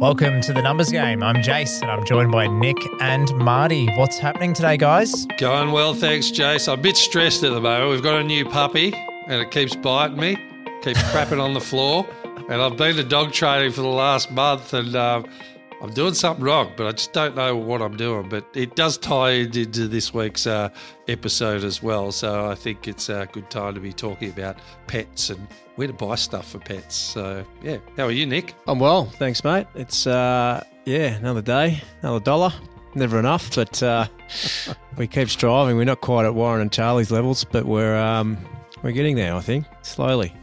Welcome to the numbers game. I'm Jace and I'm joined by Nick and Marty. What's happening today, guys? Going well, thanks, Jace. I'm a bit stressed at the moment. We've got a new puppy and it keeps biting me, keeps crapping on the floor. And I've been to dog training for the last month and um, I'm doing something wrong, but I just don't know what I'm doing. But it does tie into this week's uh, episode as well. So I think it's a good time to be talking about pets and where to buy stuff for pets. So, yeah. How are you, Nick? I'm well, thanks, mate. It's, uh, yeah, another day, another dollar. Never enough, but uh, we keep striving. We're not quite at Warren and Charlie's levels, but we're um, we're getting there, I think, slowly.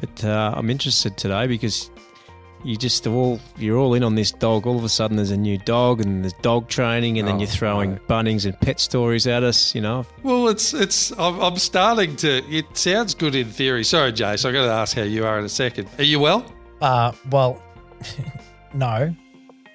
But uh, I'm interested today because you just all you're all in on this dog. All of a sudden, there's a new dog, and there's dog training, and then Oh, you're throwing no. Bunnings and pet stories at us. You know, Well, it's it's. I'm, I'm starting to. It sounds good in theory. Sorry, Jace. I'm going to ask how you are in a second. Are you well? Uh, well, no.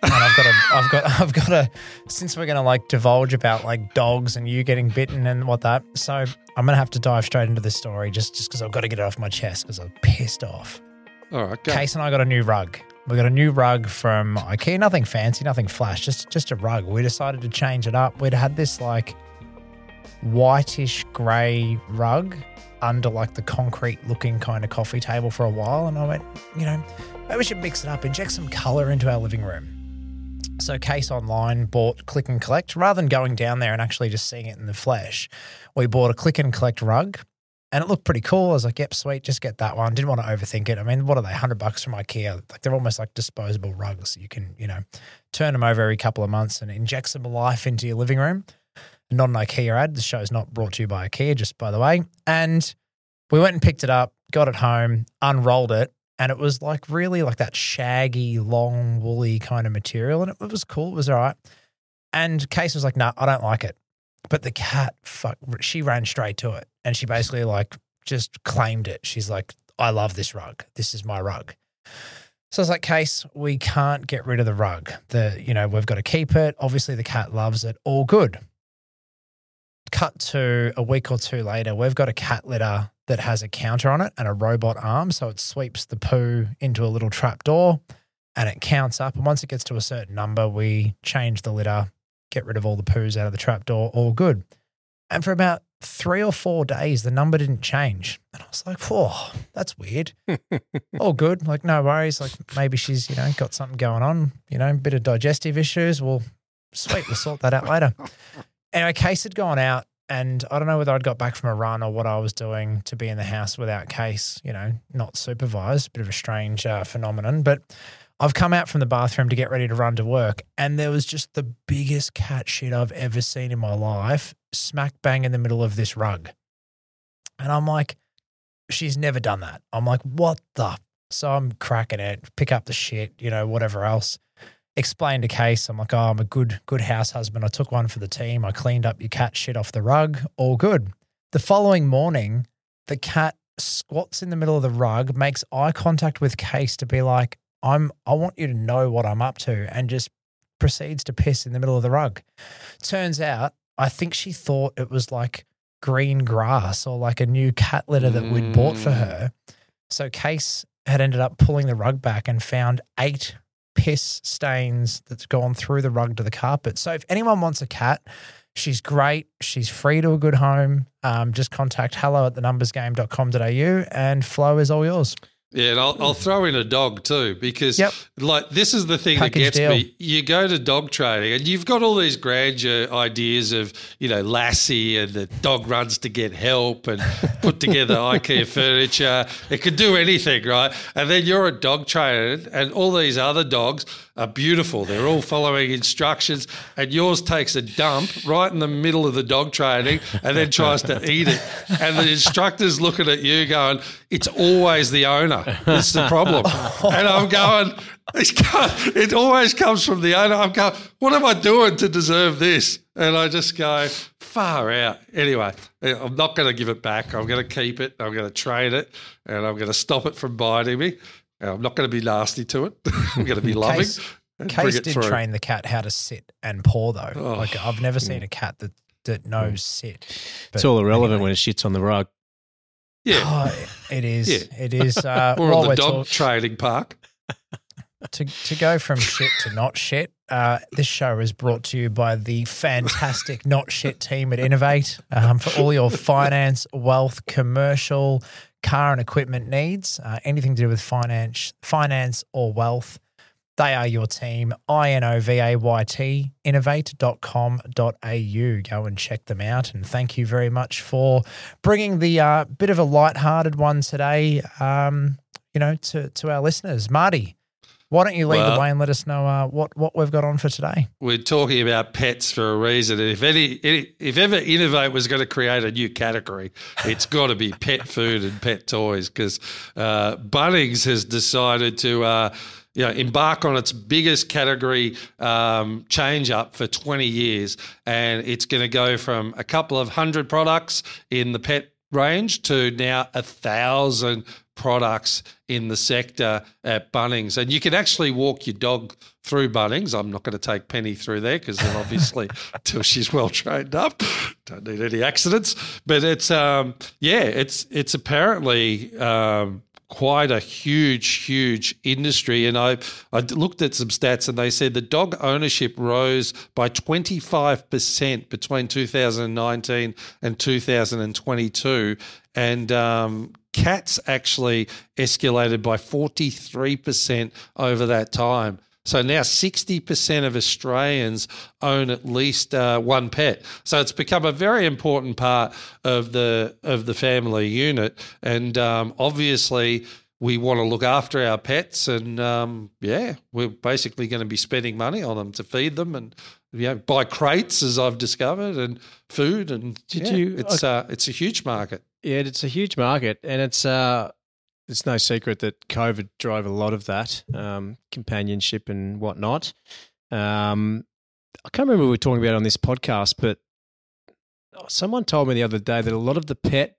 And I've got a, I've got, I've got a. Since we're gonna like divulge about like dogs and you getting bitten and what that, so I'm gonna have to dive straight into this story just, just because I've got to get it off my chest because I'm pissed off. All right. Go. Case and I got a new rug. We got a new rug from IKEA. Nothing fancy, nothing flash, just just a rug. We decided to change it up. We'd had this like whitish grey rug under like the concrete looking kind of coffee table for a while, and I went, you know, maybe we should mix it up, inject some color into our living room. So Case online bought Click and Collect rather than going down there and actually just seeing it in the flesh. We bought a Click and Collect rug and it looked pretty cool. I was like, yep, sweet, just get that one. Didn't want to overthink it. I mean, what are they? 100 bucks from IKEA. Like they're almost like disposable rugs. You can, you know, turn them over every couple of months and inject some life into your living room. Not an IKEA ad. The show's not brought to you by IKEA, just by the way. And we went and picked it up, got it home, unrolled it, and it was like really like that shaggy, long, woolly kind of material. And it, it was cool. It was all right. And Case was like, no, I don't like it. But the cat, fuck, she ran straight to it. And she basically like just claimed it. She's like, I love this rug. This is my rug. So I was like, Case, we can't get rid of the rug. The, you know, we've got to keep it. Obviously, the cat loves it. All good. Cut to a week or two later, we've got a cat litter that has a counter on it and a robot arm. So it sweeps the poo into a little trap door and it counts up. And once it gets to a certain number, we change the litter, get rid of all the poos out of the trapdoor, all good. And for about three or four days, the number didn't change. And I was like, whoa, that's weird. all good. Like, no worries. Like, maybe she's, you know, got something going on, you know, a bit of digestive issues. Well, sweet. We'll sort that out later. Anyway, Case had gone out, and I don't know whether I'd got back from a run or what I was doing to be in the house without Case, you know, not supervised. A bit of a strange uh, phenomenon. But I've come out from the bathroom to get ready to run to work, and there was just the biggest cat shit I've ever seen in my life, smack bang in the middle of this rug. And I'm like, she's never done that. I'm like, what the? So I'm cracking it, pick up the shit, you know, whatever else. Explain to Case, I'm like, oh, I'm a good, good house husband. I took one for the team. I cleaned up your cat shit off the rug. All good. The following morning, the cat squats in the middle of the rug, makes eye contact with Case to be like, I'm I want you to know what I'm up to, and just proceeds to piss in the middle of the rug. Turns out, I think she thought it was like green grass or like a new cat litter that we'd bought for Mm. her. So Case had ended up pulling the rug back and found eight piss stains that's gone through the rug to the carpet. So if anyone wants a cat, she's great. She's free to a good home. Um, just contact hello at the numbersgame.com.au and flow is all yours. Yeah, and I'll, I'll throw in a dog too because, Yep. like, this is the thing Package that gets deal. me. You go to dog training and you've got all these grandeur ideas of, you know, Lassie and the dog runs to get help and put together IKEA furniture. It could do anything, right? And then you're a dog trainer and all these other dogs are beautiful. They're all following instructions, and yours takes a dump right in the middle of the dog training and then tries to eat it. And the instructor's looking at you going, It's always the owner. It's the problem. And I'm going, "It's It always comes from the owner. I'm going, What am I doing to deserve this? And I just go, Far out. Anyway, eh, I'm not going to give it back. I'm going to keep it. I'm going to train it, and I'm going to stop it from biting me. And I'm not going to be nasty to it. I'm going to be loving. Case- and bring Case did through. train the cat how to sit and paw though. Oh. Like I've never seen a cat that that knows sit. it's all irrelevant anyway. when it shits on the rug. Yeah. Oh, it is. Yeah. It is. Uh, Or while on the dog talk- training park. To, to go from shit to not shit, uh, this show is brought to you by the fantastic not shit team at Inovayt um, for all your finance, wealth, commercial, car and equipment needs, uh, anything to do with finance, finance or wealth. They are your team, I-N-O-V-A-Y-T, inovayt.com.au. Go and check them out. And thank you very much for bringing the uh, bit of a light-hearted one today, um, you know, to, to our listeners. Marty, why don't you lead Well- the way and let us know uh, what, what we've got on for today? We're talking about pets for a reason. And if any, if ever Inovayt was going to create a new category, it's got to be pet food and pet toys because uh, Bunnings has decided to. Uh, you know, embark on its biggest category um, change up for 20 years. And it's going to go from a couple of hundred products in the pet range to now a thousand products in the sector at Bunnings. And you can actually walk your dog through Bunnings. I'm not going to take Penny through there because then obviously until she's well trained up, don't need any accidents. But it's um yeah, it's it's apparently um quite a huge, huge industry. And I, I looked at some stats and they said the dog ownership rose by 25% between 2019 and 2022. And um, cats actually escalated by 43% over that time. So now 60% of Australians own at least uh, one pet. So it's become a very important part of the of the family unit, and um, obviously we want to look after our pets, and um, yeah, we're basically going to be spending money on them to feed them and you know buy crates as I've discovered and food and Did yeah, you- It's uh, it's a huge market. Yeah, it's a huge market, and it's uh, it's no secret that COVID drove a lot of that um, companionship and whatnot. Um, I can't remember what we were talking about on this podcast, but someone told me the other day that a lot of the pet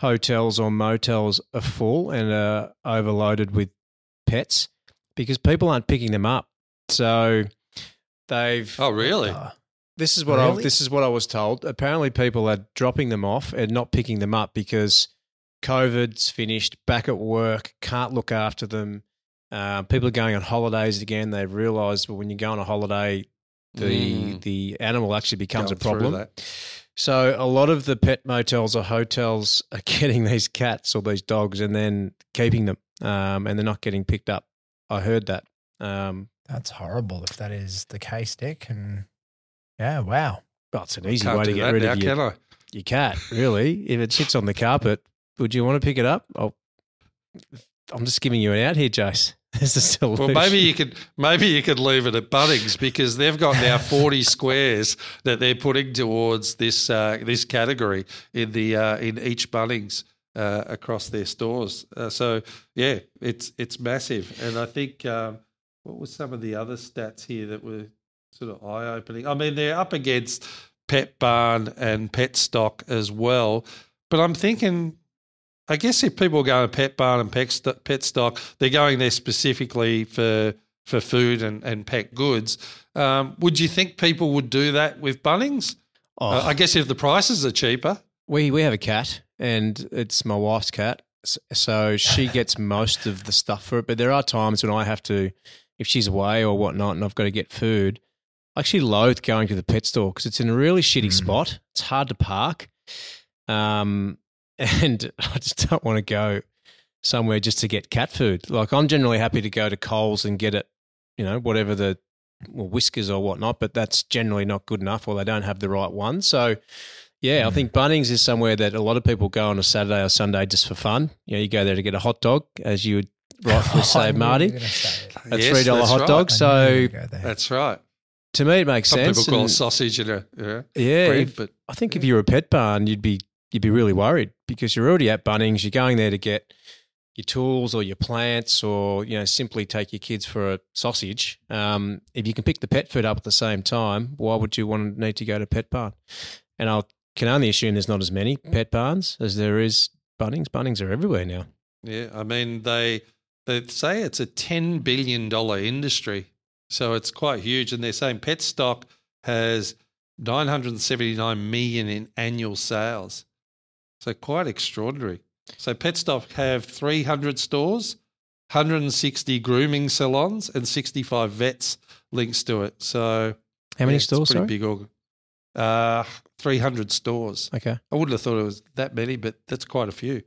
hotels or motels are full and are overloaded with pets because people aren't picking them up. So they've Oh, really? Uh, this is what I Really? this is what I was told. Apparently, people are dropping them off and not picking them up because COVID's finished. Back at work, can't look after them. Uh, people are going on holidays again. They've realised, well, when you go on a holiday, the Mm. the animal actually becomes Going a problem. So a lot of the pet motels or hotels are getting these cats or these dogs and then keeping them, um, and they're not getting picked up. I heard that. Um, that's horrible if that is the case, Dick. And yeah, wow. but it's an easy way to get rid now, of your can your cat, really. if it sits on the carpet, would you want to pick it up? Oh, I'm just giving you an out here, Jace. There's a solution. Well, maybe you could maybe you could leave it at Bunnings because they've got now forty squares that they're putting towards this uh, this category in the uh, in each Bunnings uh, across their stores. Uh, so yeah, it's it's massive, and I think um, what were some of the other stats here that were sort of eye opening. I mean, they're up against Pet Barn and Pet Stock as well, but I'm thinking I guess if people go to Pet Barn and Pet, Sto- pet Stock, they're going there specifically for for food and, and pet goods. Um, would you think people would do that with Bunnings? Oh, Uh, I guess if the prices are cheaper. we we have a cat, and it's my wife's cat, so she gets most of the stuff for it. But there are times when I have to, if she's away or whatnot, and I've got to get food. I actually loathe going to the pet store because it's in a really shitty Mm. spot. It's hard to park, um, and I just don't want to go somewhere just to get cat food. Like I'm generally happy to go to Coles and get it, you know, whatever the well, Whiskas or whatnot, but that's generally not good enough, or they don't have the right one. So, yeah, I Mm. think Bunnings is somewhere that a lot of people go on a Saturday or Sunday just for fun. You know, you go there to get a hot dog, as you would rightfully I say, knew Marty. were say. A Yes, three dollar that's hot right. dog. So knew you would go there. That's right. to me, it makes Some sense. people call and- sausage in a yeah, yeah, bread, if- but I think if you're a pet barn, you'd be you'd be really worried because you're already at Bunnings. You're going there to get your tools or your plants, or you know, simply take your kids for a sausage. Um, if you can pick the pet food up at the same time, why would you want to need to go to pet barn? And I can only assume there's not as many pet barns as there is Bunnings. Bunnings are everywhere now. yeah, I mean they they say it's a ten billion dollar industry, so it's quite huge. And they're saying pet stock has nine hundred and seventy nine million in annual sales, so quite extraordinary. So pet stock have three hundred stores, 160 grooming salons, and 65 vets links to it. So How many yeah, stores? Pretty Sorry. big org. Uh, 300 stores. Okay. I wouldn't have thought it was that many, but that's quite a few.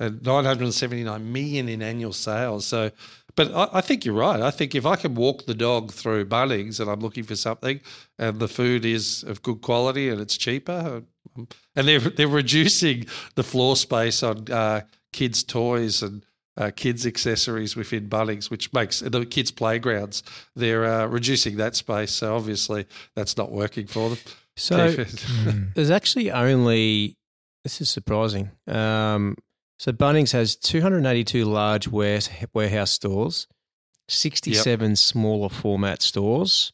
And 979 million in annual sales. So, but I, I think you're right. I think if I can walk the dog through Bunnings and I'm looking for something, and the food is of good quality and it's cheaper, um, and they're they're reducing the floor space on uh, kids' toys and uh, kids' accessories within Bunnings, which makes the kids' playgrounds. They're uh, reducing that space, so obviously that's not working for them. So there's actually only this is surprising. Um, so Bunnings has 282 large warehouse stores, 67 smaller format stores.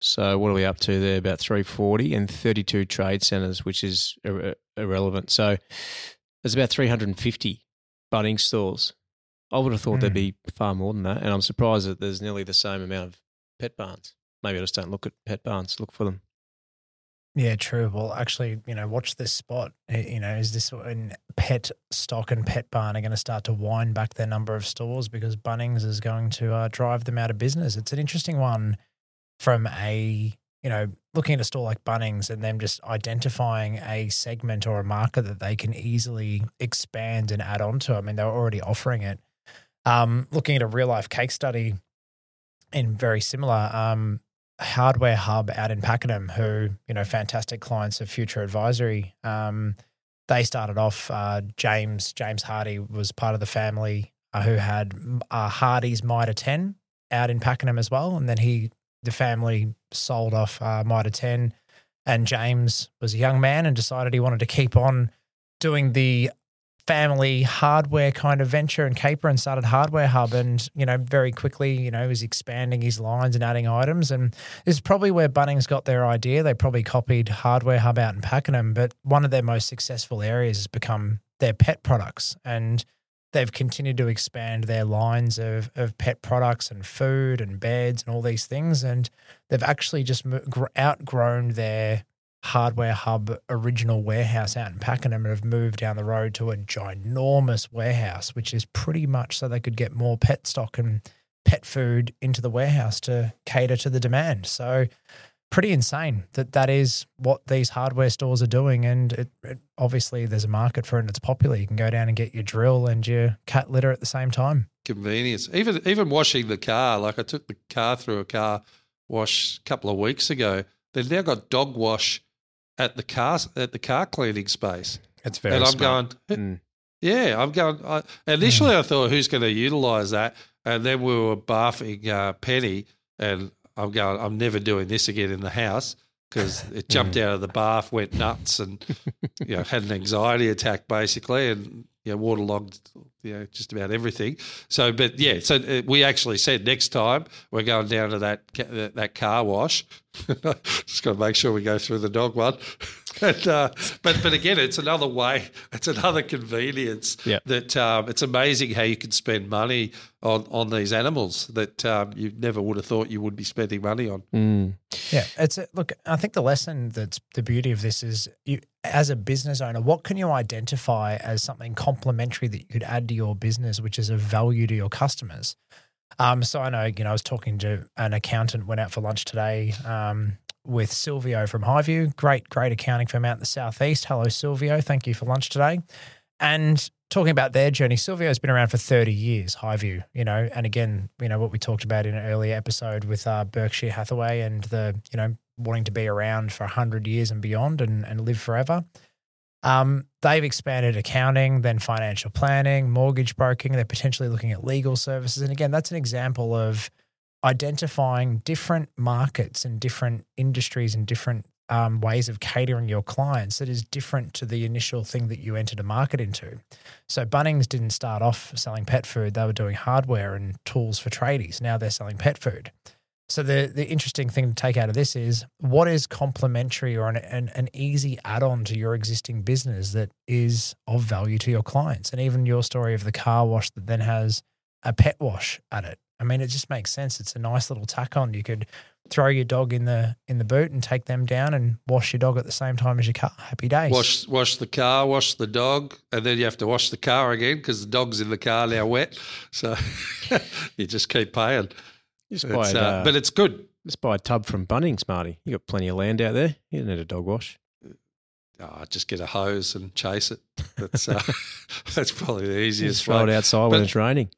So what are we up to there? About 340 and 32 trade centres, which is ir- irrelevant. So there's about 350 Bunnings stores. I would have thought there'd Hmm. be far more than that, and I'm surprised that there's nearly the same amount of pet barns. Maybe I just don't look at pet barns. Look for them. Yeah, true. Well, actually, you know, watch this spot. Uh, You know, is this when Pet Stock and Pet Barn are going to start to wind back their number of stores because Bunnings is going to uh, drive them out of business? It's an interesting one from a, you know, looking at a store like Bunnings and them just identifying a segment or a market that they can easily expand and add on to. I mean, they were already offering it. Um, looking at a real life case study in very similar, um, hardware hub out in Pakenham, who you know, fantastic clients of Future Advisory. Um, they started off. Uh, James James Hardy was part of the family uh, who had uh, Hardy's Mitre Ten out in Pakenham as well, and then he the family sold off uh, Mitre Ten, and James was a young man and decided he wanted to keep on doing the family hardware kind of venture and caper and started hardware hub and you know very quickly you know was expanding his lines and adding items. And this is probably where Bunnings got their idea. They probably copied hardware hub out in Pakenham but one of their most successful areas has become their pet products. And they've continued to expand their lines of, of pet products and food and beds and all these things. And they've actually just outgrown their hardware hub original warehouse out in Pakenham and have moved down the road to a ginormous warehouse, which is pretty much so they could get more pet stock and pet food into the warehouse to cater to the demand. So pretty insane that that is what these hardware stores are doing. And it, it, obviously there's a market for it and it's popular. You can go down and get your drill and your cat litter at the same time. convenience. Even even washing the car, like I took the car through a car wash a couple of weeks ago. They've now got dog wash at the car at the car cleaning space, It's very and I'm smart. going, Mm. yeah, I'm going. I, initially, I thought, who's going to utilise that? And then we were barfing uh, Penny, and I'm going, I'm never doing this again in the house because it jumped out of the bath, went nuts, and you know had an anxiety attack basically, and you know waterlogged, you know just about everything. So, but yeah, so uh, we actually said next time we're going down to that that, that car wash. just got to make sure we go through the dog one. and, uh, but but again, it's another way. It's another convenience Yep. that um, it's amazing how you can spend money on on these animals that um, you never would have thought you would be spending money on. Mm. Yeah, it's a, look. I think the lesson that's the beauty of this is you, as a business owner, what can you identify as something complementary that you could add to your business, which is of value to your customers. Um, so I know, you know, I was talking to an accountant, went out for lunch today um, with Silvio from Highview. Great, great accounting firm out in the southeast. Hello, Silvio. Thank you for lunch today. And talking about their journey, Silvio's been around for 30 years, Highview, you know, and again, you know, what we talked about in an earlier episode with uh, Berkshire Hathaway and the, you know, wanting to be around for 100 years and beyond and, and live forever. Um, they've expanded accounting, then financial planning, mortgage broking. They're potentially looking at legal services. And again, that's an example of identifying different markets and different industries and different um, ways of catering your clients that is different to the initial thing that you entered a market into. So Bunnings didn't start off selling pet food; they were doing hardware and tools for tradies. Now they're selling pet food. So the the interesting thing to take out of this is what is complementary or an, an, an easy add-on to your existing business that is of value to your clients, and even your story of the car wash that then has a pet wash at it. I mean, it just makes sense. It's a nice little tack on. You could throw your dog in the in the boot and take them down and wash your dog at the same time as your car. Happy days. Wash wash the car, wash the dog, and then you have to wash the car again because the dog's in the car now wet. So you just keep paying. Just It's, buy, uh, uh, but it's good. just buy a tub from Bunnings, Marty. You got plenty of land out there. You don't need a dog wash. Oh, just get a hose and chase it. That's uh, that's probably the easiest just throw it way. outside when it's raining.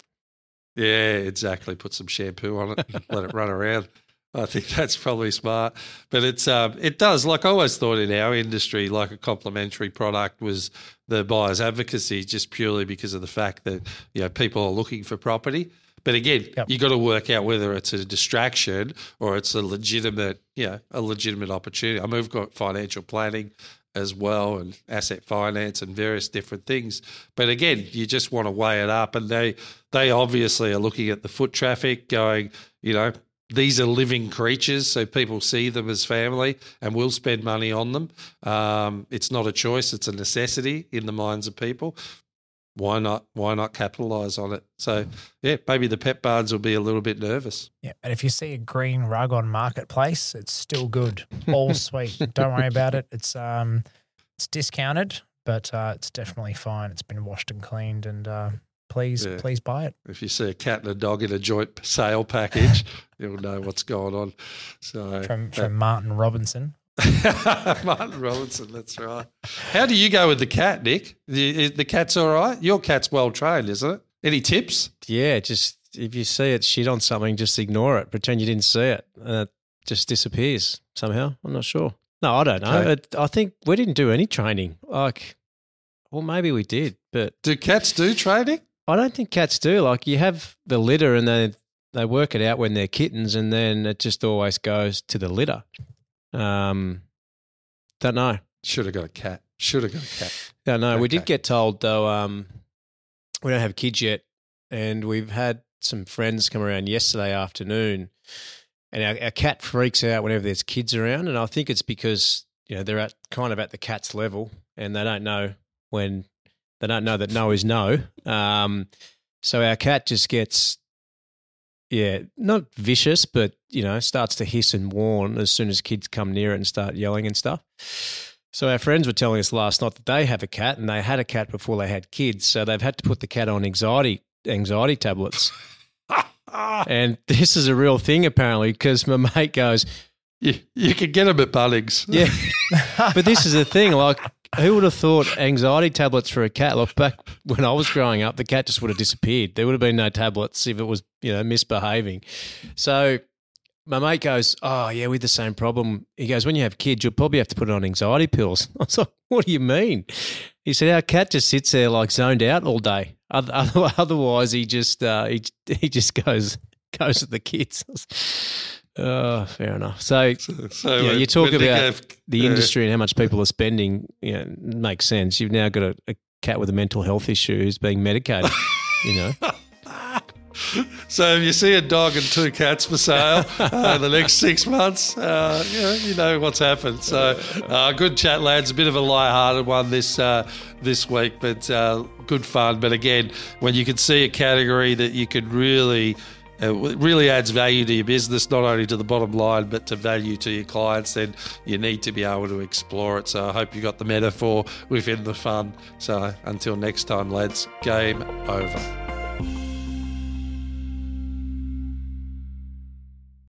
Yeah, exactly. Put some shampoo on it, and let it run around. I think that's probably smart. But it's um, it does. Like I always thought in our industry, like a complementary product was the buyer's advocacy, just purely because of the fact that you know people are looking for property. But again, Yep. you got to work out whether it's a distraction or it's a legitimate, you know, a legitimate opportunity. I mean, we've got financial planning as well and asset finance and various different things. But again, you just want to weigh it up and they they obviously are looking at the foot traffic going, you know, these are living creatures, so people see them as family and will spend money on them. Um, it's not a choice; it's a necessity in the minds of people. Why not? Why not capitalize on it? So, yeah, maybe the pet barns will be a little bit nervous. Yeah, and if you see a green rug on marketplace, it's still good. All sweet. Don't worry about it. It's um, it's discounted, but uh, it's definitely fine. It's been washed and cleaned, and uh, please, Yeah. please buy it. If you see a cat and a dog in a joint sale package, you'll know what's going on. So, From from Martin Robinson. Martin Robinson, that's right. How do you go with the cat, Nick? The, the cat's all right. Your cat's well trained, isn't it? Any tips? Yeah, just if you see it shit on something, just ignore it. Pretend you didn't see it, and it just disappears somehow. I'm not sure. No, I don't know. Okay. I think we didn't do any training. Like, well, maybe we did, but Do cats do training? I don't think cats do. Like, you have the litter, and they they work it out when they're kittens, and then it just always goes to the litter. Um, don't know. Should have got a cat. Should have got a cat. No, no, we did get told though. Um, we don't have kids yet, and we've had some friends come around yesterday afternoon, and our, our cat freaks out whenever there's kids around, and I think it's because you know they're at kind of at the cat's level, and they don't know when they don't know that no is no. Um, so our cat just gets. Yeah, not vicious, but you know, starts to hiss and warn as soon as kids come near it and start yelling and stuff. So our friends were telling us last night that they have a cat and they had a cat before they had kids, so they've had to put the cat on anxiety anxiety tablets. and this is a real thing apparently because my mate goes, you, you can get them at Bunnings. "Yeah, but this is the thing. Like, who would have thought anxiety tablets for a cat? Look, back when I was growing up, the cat just would have disappeared. There would have been no tablets if it was you know misbehaving. So." My mate goes, Oh, yeah, we had the same problem. He goes, When you have kids, you'll probably have to put it on anxiety pills. I was like, What do you mean? He said, Our cat just sits there like zoned out all day. Otherwise, he just uh, he, he just goes goes with the kids. Oh, fair enough. So So Yeah, you talk about have- the uh, industry and how much people are spending, you know, makes sense. You've now got a, a cat with a mental health issue who's being medicated. you know, So if you see a dog and two cats for sale uh, in the next six months, uh, you, know, you know what's happened. So uh, good chat, lads. A bit of a light-hearted one this uh, this week, but uh, good fun. But again, when you can see a category that you could really Uh, it really adds value to your business, not only to the bottom line, but to value to your clients, then you need to be able to explore it. So I hope you got the metaphor within the fun. So until next time, lads, game over.